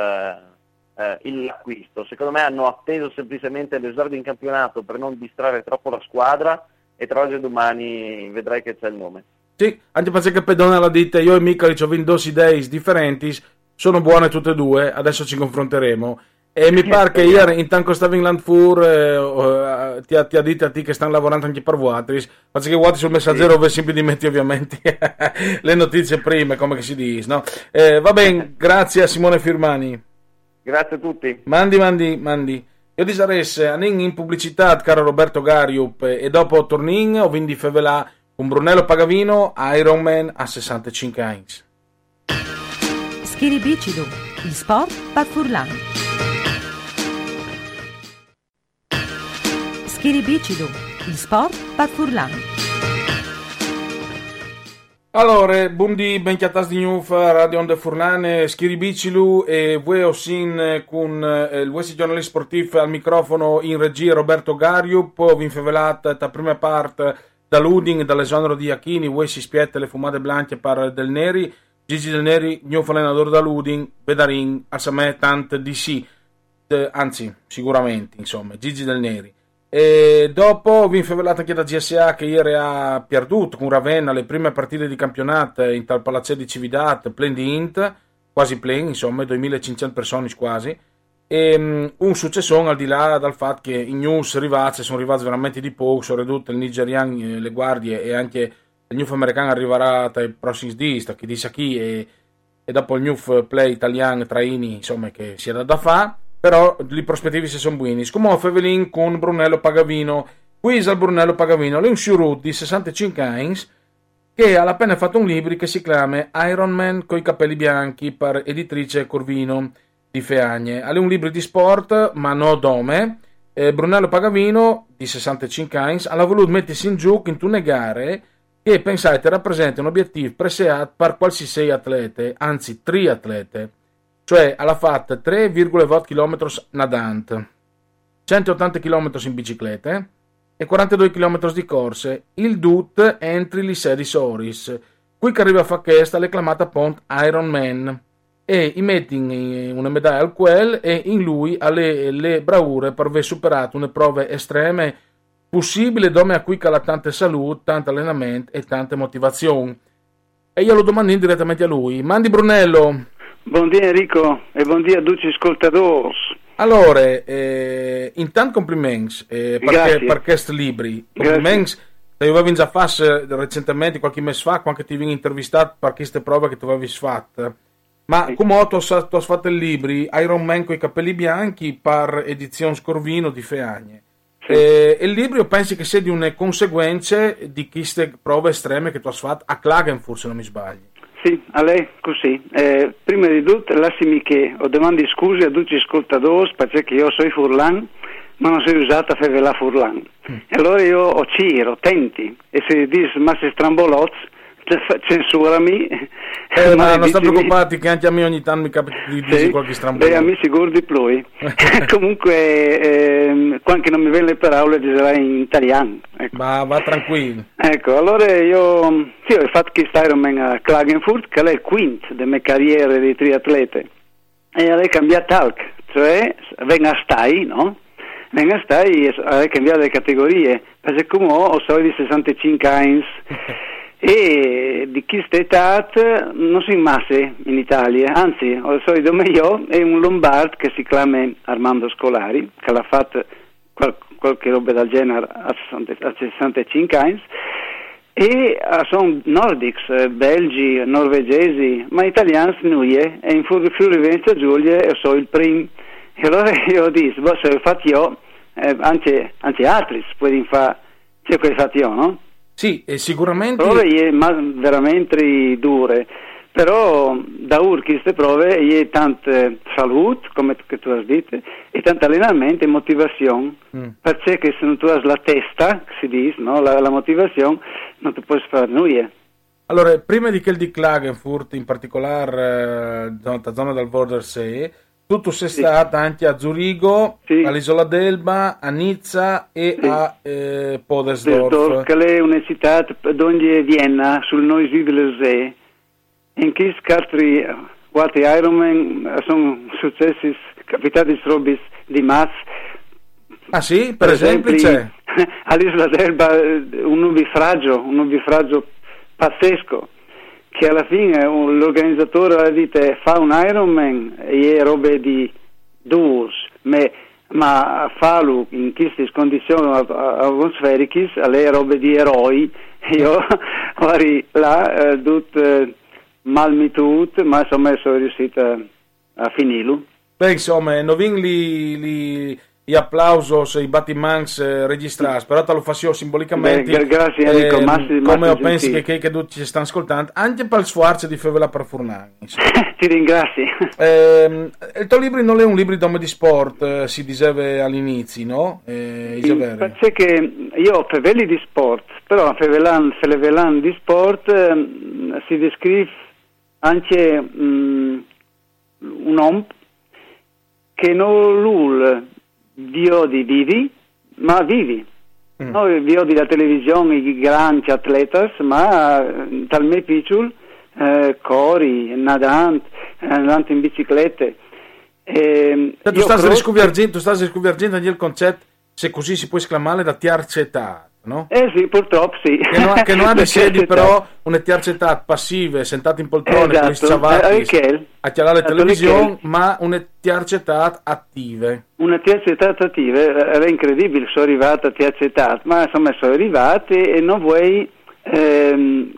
eh, l'acquisto. Secondo me hanno atteso semplicemente l'esordio in campionato per non distrarre troppo la squadra e tra oggi e domani vedrai che c'è il nome. Sì, anche perché Pedona la dite, io e Michalic ho vinto idee differenti, sono buone tutte e due, adesso ci confronteremo. E mi pare che ieri, intanto stavi in Landfur, eh, ti, ha, ti ha detto a te che stanno lavorando anche per Watris, faccio che Watris sul messaggero sì. sempre dimenti ovviamente le notizie prime, come si dice, no? Eh, va bene, grazie a Simone Firmani. Grazie a tutti. Mandi, mandi, mandi. Io ti saresse anin in pubblicità, caro Roberto Gariup, e dopo tornin ho vindi fevelà un Brunello Pagavino Ironman a 65 anni. Schiribicido, il sport per Furlan. Schiribicido, il sport per Furlan. Allora, buondì, ben chiatas di Nuf, Radio Onde Furlane, Schiribicilu e voi osin con eh, il vostro giornalista sportivo al microfono in regia Roberto Gariu, poi vi infavelata la prima parte dall'Uding, dall'esonero di Achini, voi si spiette le fumate bianche per Del Neri, Gigi Del Neri, nuovo allenatore dall'Uding, Bedarin, a Samè, tant di sì, anzi, sicuramente, insomma, Gigi Del Neri. E dopo vi infavelate anche da GSA che ieri ha perduto con Ravenna le prime partite di campionato in tal palazzo di Cividat, plen di Int, quasi plen, insomma, 2500 persone quasi. E um, un successone al di là dal fatto che i news rivazze sono arrivati veramente di poco, sono ridotte il nigeriano, eh, le guardie e anche il news americano arriverà i prossimi giorni, che dice chi e, e dopo il news play italiano traini, insomma, che si è da, da fare però le prospettive si sono buone. Come Fevelin con Brunello Pagavino, qui al Brunello Pagavino, è un shurut di 65 anni che ha appena fatto un libro che si chiama Iron Man coi capelli bianchi per editrice Corvino di Feagne. È un libro di sport, ma no dome. Eh, Brunello Pagavino, di 65 anni, ha voluto mettersi in giù in una gare che pensate rappresenta un obiettivo preseat per qualsiasi atlete, anzi tre atlete cioè alla fatta 3,8 km nadant, 180 km in bicicletta e 42 km di corse, il DUT entri li sedi Soris, qui che arriva a fare questa l'eclamata Pont Iron Man e i metti una medaglia al quel e in lui alle le bravure per aver superato una prove estreme possibile dove a cui cala tanta salute, tanto allenamento e tante motivazioni. E io lo domando direttamente a lui. Mandi Brunello. Buongiorno Enrico e buongiorno a tutti gli ascoltatori. Allora, eh, intanto complimenti eh, perché, per questi libri. Complimenti. Te avevi già fatto recentemente, qualche mese fa, quando ti avevi intervistato per queste prove che tu avevi fatto. Ma sì. come tu hai fatto i libri Iron Man con i capelli bianchi per edizione Scorvino di Feagne. Sì. Eh, e il libro pensi che sia di una conseguenza di queste prove estreme che tu hai fatto a Klagenfurt, se non mi sbaglio. Sì, a lei così. Eh, prima di tutto lasciami che ho domandi scusi a tutti gli ascoltatori perché io sono Furlan ma non sono usata a fare la Furlan. Mm. E allora io ho ciro, tenti e se dici ma se strambolozzi censurami. Eh, ma non sta preoccupati che anche a me ogni tanto mi capita di dire sì, qualche strambolo. Beh, a me sicuro di più. Comunque, eh, quando non mi viene le parole, dicerai in italiano. Ecco. Ma va tranquillo. Ecco, allora io sì, ho fatto questo Ironman a Klagenfurt, che è il quinto delle mie carriere di triatlete. E lei cambiato talc, cioè venga stai, no? Venga stai e ha cambiato le categorie, perché come ho, so di 65 anni. E di questa età non si masse in Italia, anzi, ho solito meglio è un Lombard che si chiama Armando Scolari, che l'ha fatto qual- qualche roba del genere a, 65 anni, e sono nordics, belgi, norvegesi, ma italiani non è, e in Friuli Venezia Giulia sono il primo. E allora io dico, boh, se ho fatto io, eh, anche, anche altri puoi fare che ho fatto io, no? Sì, e sicuramente... Prove veramente dure, però da ur queste prove e tante salute, come che tu hai detto, e tanto allenamento e motivazione, Mm. perché se non tu hai la testa, si dice, no? la, la motivazione, non ti puoi fare nulla. Allora, prima di quel di Klagenfurt, in particolare eh, zona- zona del Vordersee, tu, tu sei stata anche a Zurigo, all'isola d'Elba, a Nizza e a eh, Podersdorf. Che è una città dove Vienna, sul Neusiedler in cui altri quattro Ironman sono successi, capitati robis di Maz. Ah sì? Per esempio c'è? all'isola d'Elba eh, un nubifragio, un nubifragio pazzesco che alla fine un- l'organizzatore ha detto fa un Ironman e è robe di due me- ma farlo in queste condizioni a- atmosferiche alle robe di eroi. Io vari là eh, tutto eh, mal mitut ma insomma sono riuscito a finirlo. Beh, insomma, non vin li, li, gli applausos i battimans eh, registrati, però te lo faccio simbolicamente. Beh, gra- grazie, Enrico, ehm, massi- come massi io pensi che, che, che tutti ci stanno ascoltando, anche per il sforzo di Fevela per Furnani. ti ringrazio Ehm, il tuo libro non è un libro di sport, eh, si diceva all'inizio, no? Eh. Perché io ho fevelli di sport, però fevelan, fevelan di sport ehm, si descrive anche mm, un uomo che non l'ul dio di vivi, ma vivi. Noi vedi la televisione i grandi atleti, ma eh, tal me piccolo, eh, cori, nadant, eh, nadant in biciclette. E, Cioè, tu, stai credo- riscovergendo, tu stai riscovergendo il concetto, se così si può esclamare, da tiarcetà, no? Eh sì, purtroppo sì. Che non, che non ha di sedi, però una tiarcetà passive, sentate in poltrone Esatto, con i sciavati, eh, a chiarare la Esatto, televisione, ma una tiarcetà attive. Una terza età attiva era incredibile, sono arrivata a terza età, ma insomma sono arrivati e non vuoi ehm,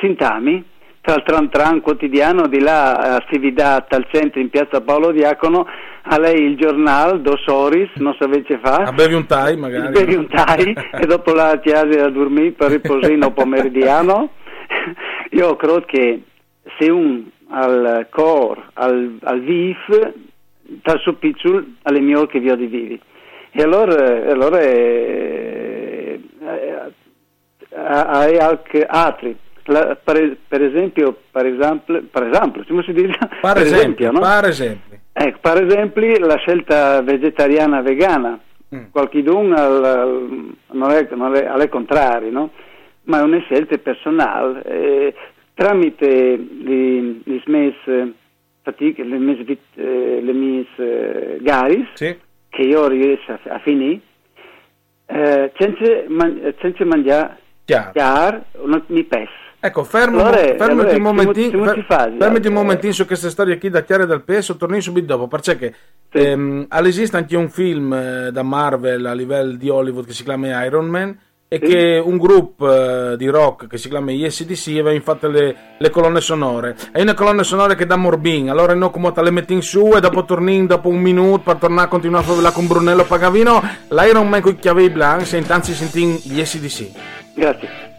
sintomi tra il tran tran quotidiano di là attività al centro in piazza Paolo Diacono a lei il giornale dos oris non sapete fa A bevi un tai, magari. bevi un tai e dopo la ti asi a dormire per riposino pomeridiano io credo che se un al cor al, al vif dal suo piccolo alle mie che vi ho di vivi e allora, allora eh, hai anche altri per esempio per esempio per esempio come si dice Per esempio, no? per esempio. Ecco, per esempio la scelta vegetariana vegana, Mm. qualcuno al- al- non è, non è, al contrario, no? ma è una scelta personale. eh, tramite le, le mie fatiche, le mie, eh, le mie eh, garis, che io riesco a, a finire, eh, senza, man- senza mangiare chiaro, non mi pesa. Ecco, fermo, Allora, fermati allora, un momentino, come- come si fa? fermati un momentino su questa storia qui da chiare del peso, torni subito dopo, perché ehm, esiste anche un film eh, da Marvel a livello di Hollywood che si chiama Iron Man e Sì. che un gruppo eh, di rock che si chiama ISDC aveva infatti le, le colonne sonore. È una colonna sonora che dà morbin, allora noi come te le metti in su e dopo torni dopo un minuto per tornare a continuare a fare con Brunello Pagavino, l'Iron Man con i chiavi blanchi e intanto si senti gli ISDC. Grazie.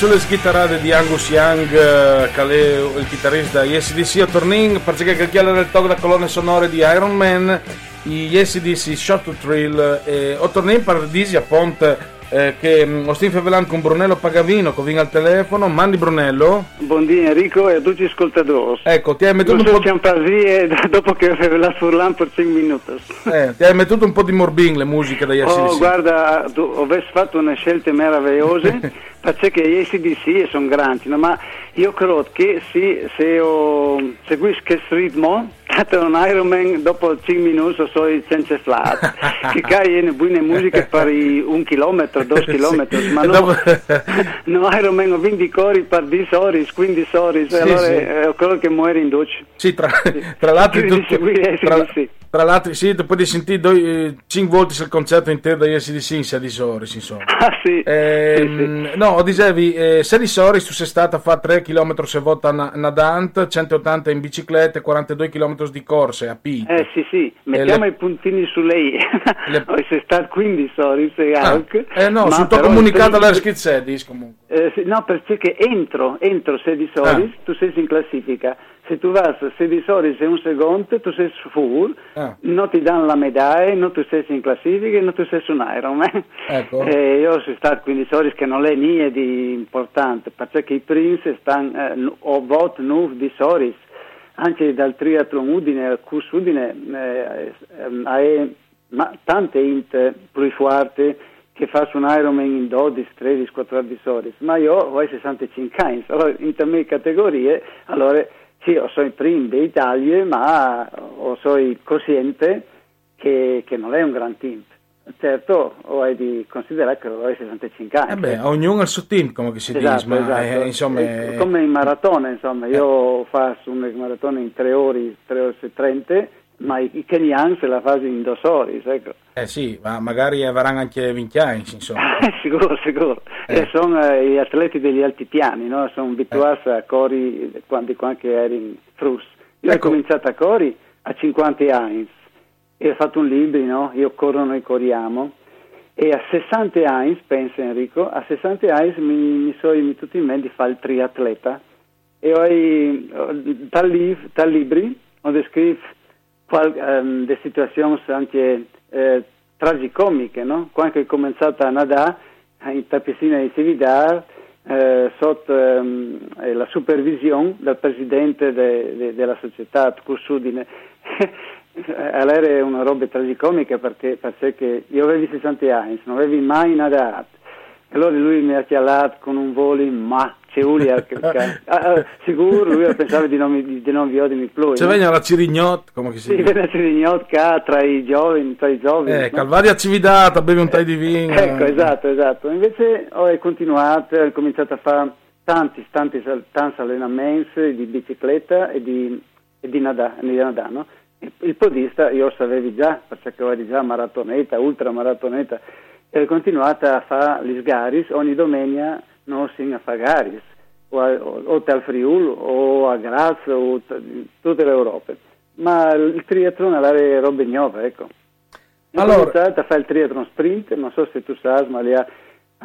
Sulle chitarrate di Angus Young, eh, è il chitarrista di SDC, tornin perché che chiede del talk da colonne sonore di Iron Man, gli SDC Shot to Thrill, e o tornin per disi a Ponte eh, che um, Ostin Fevelan con Brunello Pagavino che viene al telefono. Mandi Brunello. Buondì Enrico e a tutti gli ascoltatori. Ecco, ti hai mettuto un po' di fantasie dopo che ho Fevelan Furlan per 5 minuti. Eh, ti hai mettuto un po' di morbing le musiche dagli ACDC. Oh, guarda, tu avessi fatto una scelte meravigliose perché gli ACDC sono grandi, no? ma io credo che sì, se io seguisco questo ritmo stato un Ironman dopo 5 minuti sono senza flat che cai in buone musiche per un chilometro, due chilometri sì. ma no, dopo... no Ironman ho 20 cori per 10 ore 15 ore sì, allora sì. Eh, credo che muore in dolce sì tra, tra l'altro tutto, tra, tra l'altro, sì, dopo di sentire 5 volte il concerto intero da SDC in 16 ore, insomma. Ah, sì. Eh, sì, sì. No, dicevi, eh, 16 ore tu sei stata a fare 3 km se vota nadant, 180 in bicicletta, 42 km di corse a P. Eh, sì, sì, mettiamo le... i puntini su lei. Le... sei stato 15 ore, sei ah. Eh, no, sul tuo comunicato alla schizzedis comunque. Eh, sì, no, perché entro, entro 16 ore, ah. tu sei in classifica se tu vas 16 ore e un secondo, tu sei full, ah. non ti danno la medaglia, non tu sei in classifica, non tu sei un Ironman. Ecco. Eh, io sono stato 15 ore che non è niente di importante, perché i Prince stanno, eh, ho votato 9 di ore, anche dal triathlon Udine al corso Udine, eh, eh, ma tante int più forti che fa un Ironman in 12, 13, 14 ore, ma io ho 65 anni, allora in tante categorie, allora sì, io sono primo d'Italia, ma sono cosciente che, che non è un gran team. Certo, hai di considerare che ho 65 anni. Eh beh, ognuno ha il suo team, come si esatto, dice, ma esatto. eh, insomma... È... Come in maratona, insomma, io eh. faccio un maratona in 3 ore, 3 ore e 30, ma i Kenyan se la fanno in 2 ore, ecco. Eh sì, ma magari avranno anche vinchiani, insomma. sicuro, sicuro. Eh. sono eh, gli atleti degli altipiani, no? Sono abituati a cori quando, quando eri in Frus. Io ecco. ho cominciato a cori a 50 anni e ho fatto un libro, no? Io corro, noi corriamo. E a 60 anni, pensa Enrico, a 60 anni mi, mi sono venuto in mente di fare il triatleta. E ho, dal libri ho descritto um, le situazioni anche eh, tragicomiche, no? Quando ho cominciato a nadare in Tapicina di Cividar, eh, sotto ehm, eh, la supervisione del presidente de, de, della società Cursudine. allora era una roba tragicomica perché, perché io avevo 60 anni, non avevo mai nadato. Allora lui mi ha chiamato con un volo in ma Giulia, ah, ah, sicuro lui pensava di non, di, di non violarmi più. C'è no? la Cirignot, come si dice? Sì, la Cirignot che tra i giovani, tra i giovani. Eh, no? Calvaria Cividata, bevi un tai di vino. Ecco, esatto, esatto. Invece ho continuato, ho cominciato a fare tanti, tanti, tanti allenamenti di bicicletta e di, e di nadà, di no? Il podista io sapevo già, perché ero già maratoneta, ultramaratoneta, e ho continuato a fare gli sgaris ogni domenica no sin a Fagaris, o, a, o al Friul, o a Graz, o t- tutta l'Europa. Ma il triathlon è robe nuove, ecco. Io allora... ho iniziato a fare il triathlon sprint, non so se tu sai, ma lì ha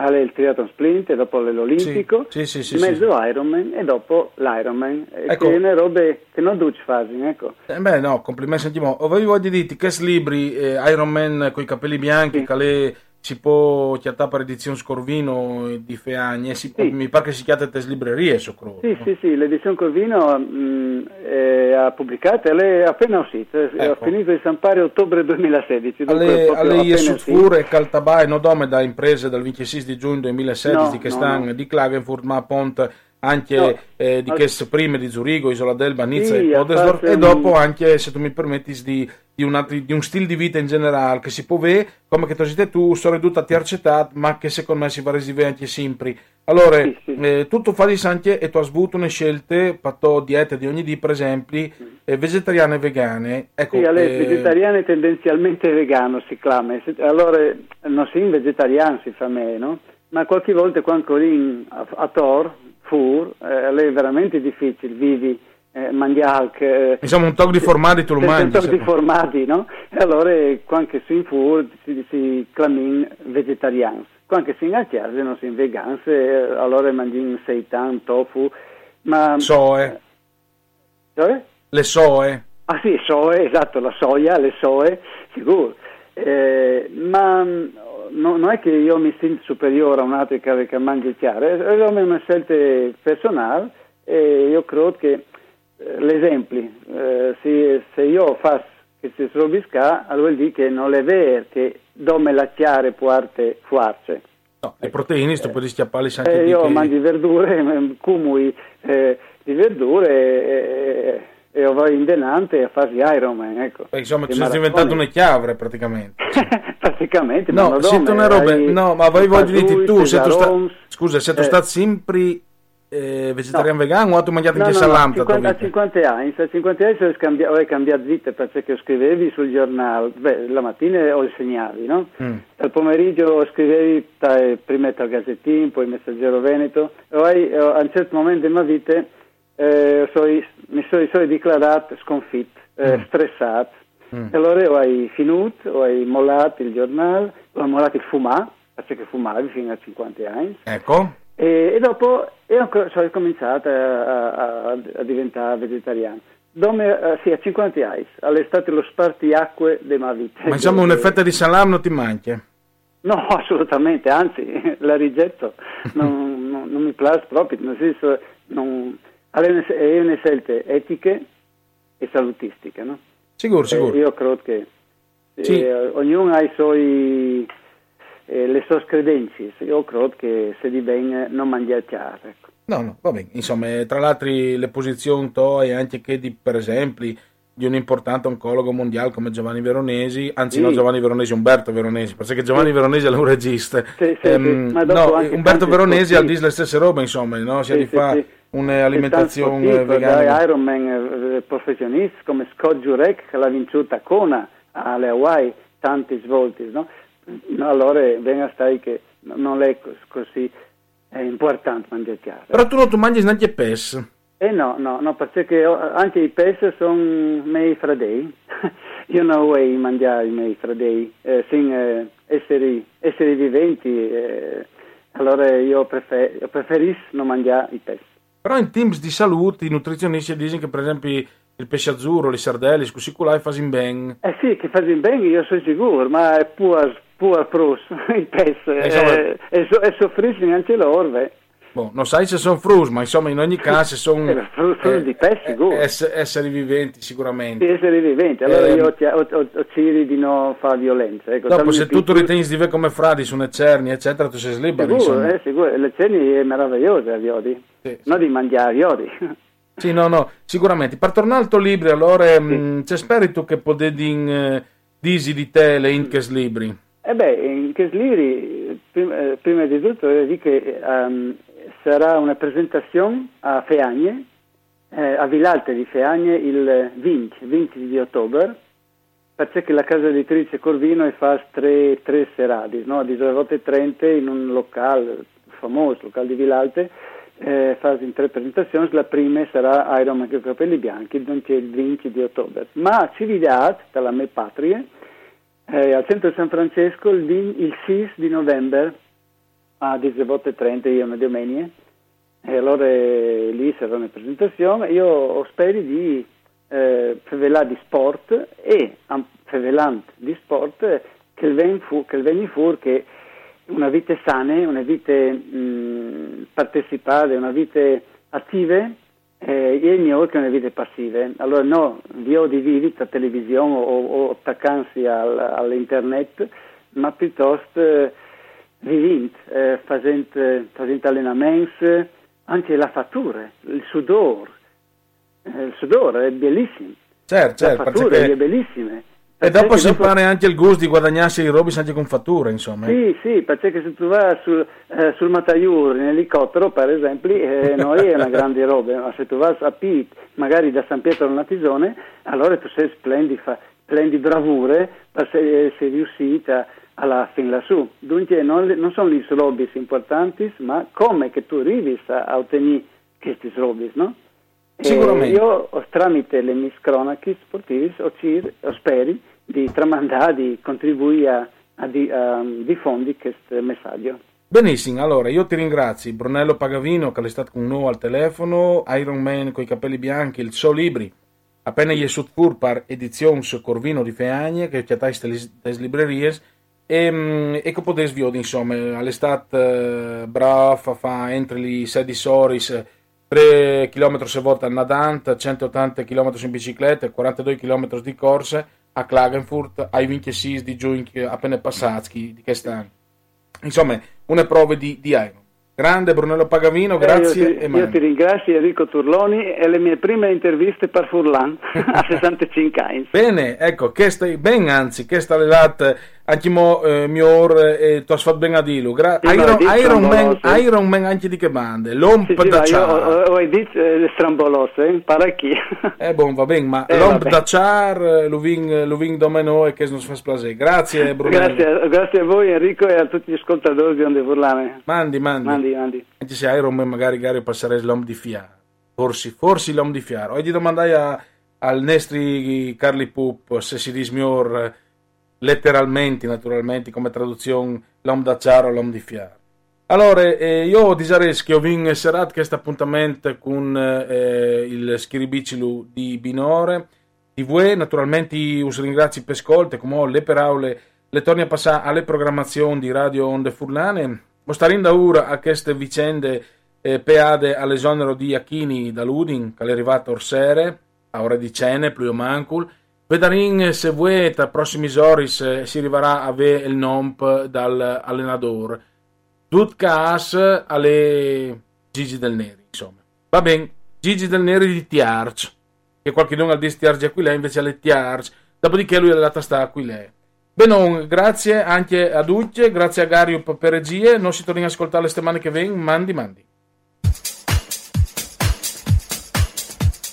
il triathlon sprint e dopo l'Olimpico, sì, sì, sì, mezzo Ironman e dopo l'Ironman, ecco. che è robe che non duci fasi, ecco. Eh beh no, complimenti, sentiamo, voglio dirti che libri eh, Ironman con i capelli bianchi, sì. Si può chiattare per edizione Scorvino di Feagne, si, sì. mi pare che si chiate te librerie, so credo. Sì, sì, sì, l'edizione Corvino mh, è, ha pubblicato, è appena uscita, ecco. ha finito di stampare ottobre 2016. Alle, alle Iesufure e Caltabai, no dome da imprese dal 26 di giugno 2016 no, che no, stanno no. di Klagenfurt, ma appunto anche no, eh, di che prime di Zurigo, Isola d'Elba, Nizza sì, e Podesdorf e dopo anche, se tu mi permetti, di, di, una, di, un stile di vita in generale che si può vedere come che tu tu sono ridotta a tercetat ma che secondo me si va resivere anche sempre. Allora, sì, sì. Eh, tutto fa di anche e tu hai avuto una scelta, fatto diete di ogni dì, per esempio, eh, vegetariane e vegane. Ecco, sì, allora, eh... vegetariane tendenzialmente vegano si clama. Allora, non si in vegetariano si fa meno, ma qualche volta quando in a, a Tor, fur, eh, è veramente difficile, vivi eh, mandialc. Eh, Insomma, un tocco di formati tu lo mangi. Un tocco di formati, no? E allora, quando si fur, si, si clamin vegetariani. quando si ingacciare non si veganze, eh, allora mangiano seitan, tofu, ma... Soe. Cioè? Le soe. Ah sì, soe, esatto, la soia, le soe, sicuro. Eh, ma no- non è che io mi sento superiore a un altro che, che mangia chiare, è una scelta personale e io credo che eh, l'esempio, eh, se, se io faccio queste robisca, allora vuol dire che non è vero che dome la chiare può arte fuarce. No, le proteine, sto per schiapparli anche Eh, io che- mangio verdure, cumui eh, di verdure e, e, e vai in denante a farsi Ironman, ecco. Beh, insomma, sei maratone. diventato una chiavre praticamente. Praticamente, No, ma sento una roba. No, ma voi voglio dirti tu, se tu sta... scusa, se tu eh. stai sempre eh, vegetariano vegano o tu mangiato No, anche no, no, salam? 50, a 50 anni, a 50 anni ho cambiato vita perché scrivevi sul giornale, beh, la mattina ho i segnali, no? Mm. Al pomeriggio scrivevi ta- prima al Gazzettino, poi Messaggero Veneto, e poi eh, a un certo momento della mia vita eh, mi sono, sono dichiarato sconfitto, eh, Mm. stressato. Mm. E allora ho finito, ho mollato il giornale, ho mollato il fumare, perché fumavi fino a 50 anni. Ecco. E, e dopo ho, sono cominciato a, a- a diventare vegetariano. Dove, eh, sì, a 50 anni, all'estate lo spartiacque della mia vita. Ma insomma, un effetto di salam non ti manca. No, assolutamente, anzi, la rigetto, non, non- non mi piace proprio, nel senso, non, è una- scelta etiche e salutistiche, no? Sicuro, sicuro. Eh, io credo che eh, Sì. ognuno ha i suoi, eh, le sue credenze, io credo che se di bene non mangiare chiaro, ecco. No, no, va bene. Insomma, eh, tra l'altro le posizioni to e anche che di, per esempio, di un importante oncologo mondiale come Giovanni Veronesi, anzi Sì. no Giovanni Veronesi, Umberto Veronesi, perché Giovanni Veronesi è un regista. Sì, sì, Ehm, no, Umberto Veronesi ha detto le stesse robe, insomma, no? Sia Sì, fa. Un'alimentazione vegana. Ironman eh, professionisti come Scott Jurek che l'ha vinciuta a Kona alle Hawaii tanti svolti, no? No, allora venga stai che non è cos- così eh, importante mangiare chiaro. Però tu non tu mangi neanche pes. Eh no, no, no, perché oh, anche i pesci sono miei fradei. Io non vuoi mangiare i miei fradei, eh, sin, eh, esseri, esseri viventi, eh, allora io, prefer- io preferisco non mangiare i pesci. Però in teams di salute i nutrizionisti dicono che per esempio il pesce azzurro, le sardelle, così culai fanno bene. Eh sì, che fanno bene, io sono sicuro, ma è pur, pur pros, i pesci, insomma- eh, e, so, e soffriscono anche loro, beh. Boh, non sai se sono frus, ma insomma in ogni caso sono Eh, frus- frus di pesce, sicuro. esseri viventi sicuramente. esseri viventi, allora Ehm, io ti- ho, ho, ho ciri di non fare violenza. Ecco, Dopo, se tu ritieni di vivere come fradi su cerni, eccetera, tu sei libero. Sicuro, insomma. eh, sicuro. Le ceni è meravigliosa, a Viodi. Non di mangiare Viodi. Sì, no, no, sicuramente. Per tornare al tuo libro, allora, mh, c'è speri tu che potete in, disi di te le inches libri? E beh, in Chesliri, prima, eh, prima di tutto, devo dire che ehm, sarà una presentazione a Feagne, eh, a Villalte di Feagne, il 20, 20 di ottobre, perché la casa editrice Corvino fa tre, tre serate, no? a 19.30 in un locale famoso, locale di Villalte, eh, fa in tre presentazioni, la prima sarà Iron Man con i capelli bianchi, dunque il 20 di ottobre. Ma a Cividad, dalla mia patria, eh, al centro di San Francesco il, il 6 di novembre a 19.30 io una domenica e allora eh, lì sarà una presentazione io spero di eh, favelare di sport e favelante di sport che il ven fu che il una vita sana una vita mh, partecipata una vita attive eh, e mio che una vita passive allora no io di vivi la televisione o, o attaccansi al, all'internet ma piuttosto eh, vivint, eh, facendo, facendo allenamenti, anche la fattura, il sudore. Eh, il sudore è bellissimo. Certo, certo, la fattura perché- è bellissima. E dopo si impara anche il gusto di guadagnarsi i robi anche con fattura, insomma. Sì, sì, perché se tu vai sul, eh, sul Mataiur in elicottero, per esempio, eh, non è una grande roba, ma se tu vai a Pit, magari da San Pietro alla Natisone, allora tu sei splendi, fa, splendi bravure, per se sei riuscita alla fin lassù. Dunque non, non sono gli robis importanti, ma come che tu arrivi a, a ottenere questi robis, no? E Sicuramente. io ho- tramite le mie cronache sportive ho, ho speri di tramandare, di contribuire a a di, um, diffondi questo messaggio. Benissimo, allora io ti ringrazio Brunello Pagavino che è stato con noi al telefono, Iron Man con i capelli bianchi, il suo libri, appena gli sut pur par edizions Corvino di Feagne che c'è dalle librerie e, mm, e che potete sviare insomma all'estate eh, brava fa entri i 16 soris 3 km se volta Nadant, 180 km in bicicletta, 42 km di corse a Klagenfurt, ai 26 di giugno appena passati di quest'anno. Insomma, una prova di, di Iron. Grande Brunello Pagavino, grazie. Eh, io, ti, io ti ringrazio Enrico Turloni e le mie prime interviste per Furlan a 65 anni. Bene, ecco, che stai ben anzi, che sta le latte eh, e hai fatto ben a dirlo. Gra- sì, Iron, Iron, Man, Iron, Man, anche di che bande, l'omp sì, sì, da io ho, ho detto eh, strambolosse, eh, parecchi. Eh, buon, va bene, ma eh, l'omp da char, eh, lo ving, lo ving domeno e che non si fa splase. Grazie Brunello. grazie, grazie a voi Enrico e a tutti gli ascoltatori di Onde Furlane. Mandi, mandi. Mandi, mandi. Anche se Iron Man magari Gary passerei l'om di fiar. Forse, forse l'om di fiar. Oggi domandai a, al Nestri Carli Pup se si dismior letteralmente, naturalmente, come traduzione l'om d'acciaro, l'om di fiar. Allora, eh, io disarei che ho vinto serata questo appuntamento con eh, il schiribicilu di Binore. Voi, naturalmente, us ringrazio per ascolto, come le per aule, le torni a passare alle programmazioni di Radio Onde Furlane. Mostrando ora a queste vicende eh, peade all'esonero di Achini da Ludin, che è arrivato orsere, a ore di cene, più o mancul, Vedarin tra prossimi giorni si arriverà a avere il nomp dall'allenatore. Tut cas alle Gigi del Neri, insomma. Va bene, Gigi del Neri di Tiarch, che qualche nome al di Tiarch Aquilè, invece alle Tiarch, dopodiché lui è andata sta Aquilè. Benon, grazie anche a Ducce, grazie a Gario per regie, non si torna a ascoltare le settimane che vengono, mandi mandi.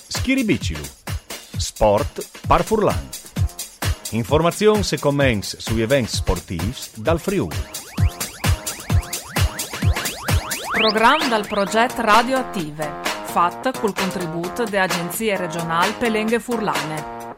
Schiribicilu Sport par Furlan. Informazioni e commenti sugli eventi sportivi dal Friuli. Programma dal progetto Radioattive, fatto col contributo delle agenzie regionali Pelenghe Furlane.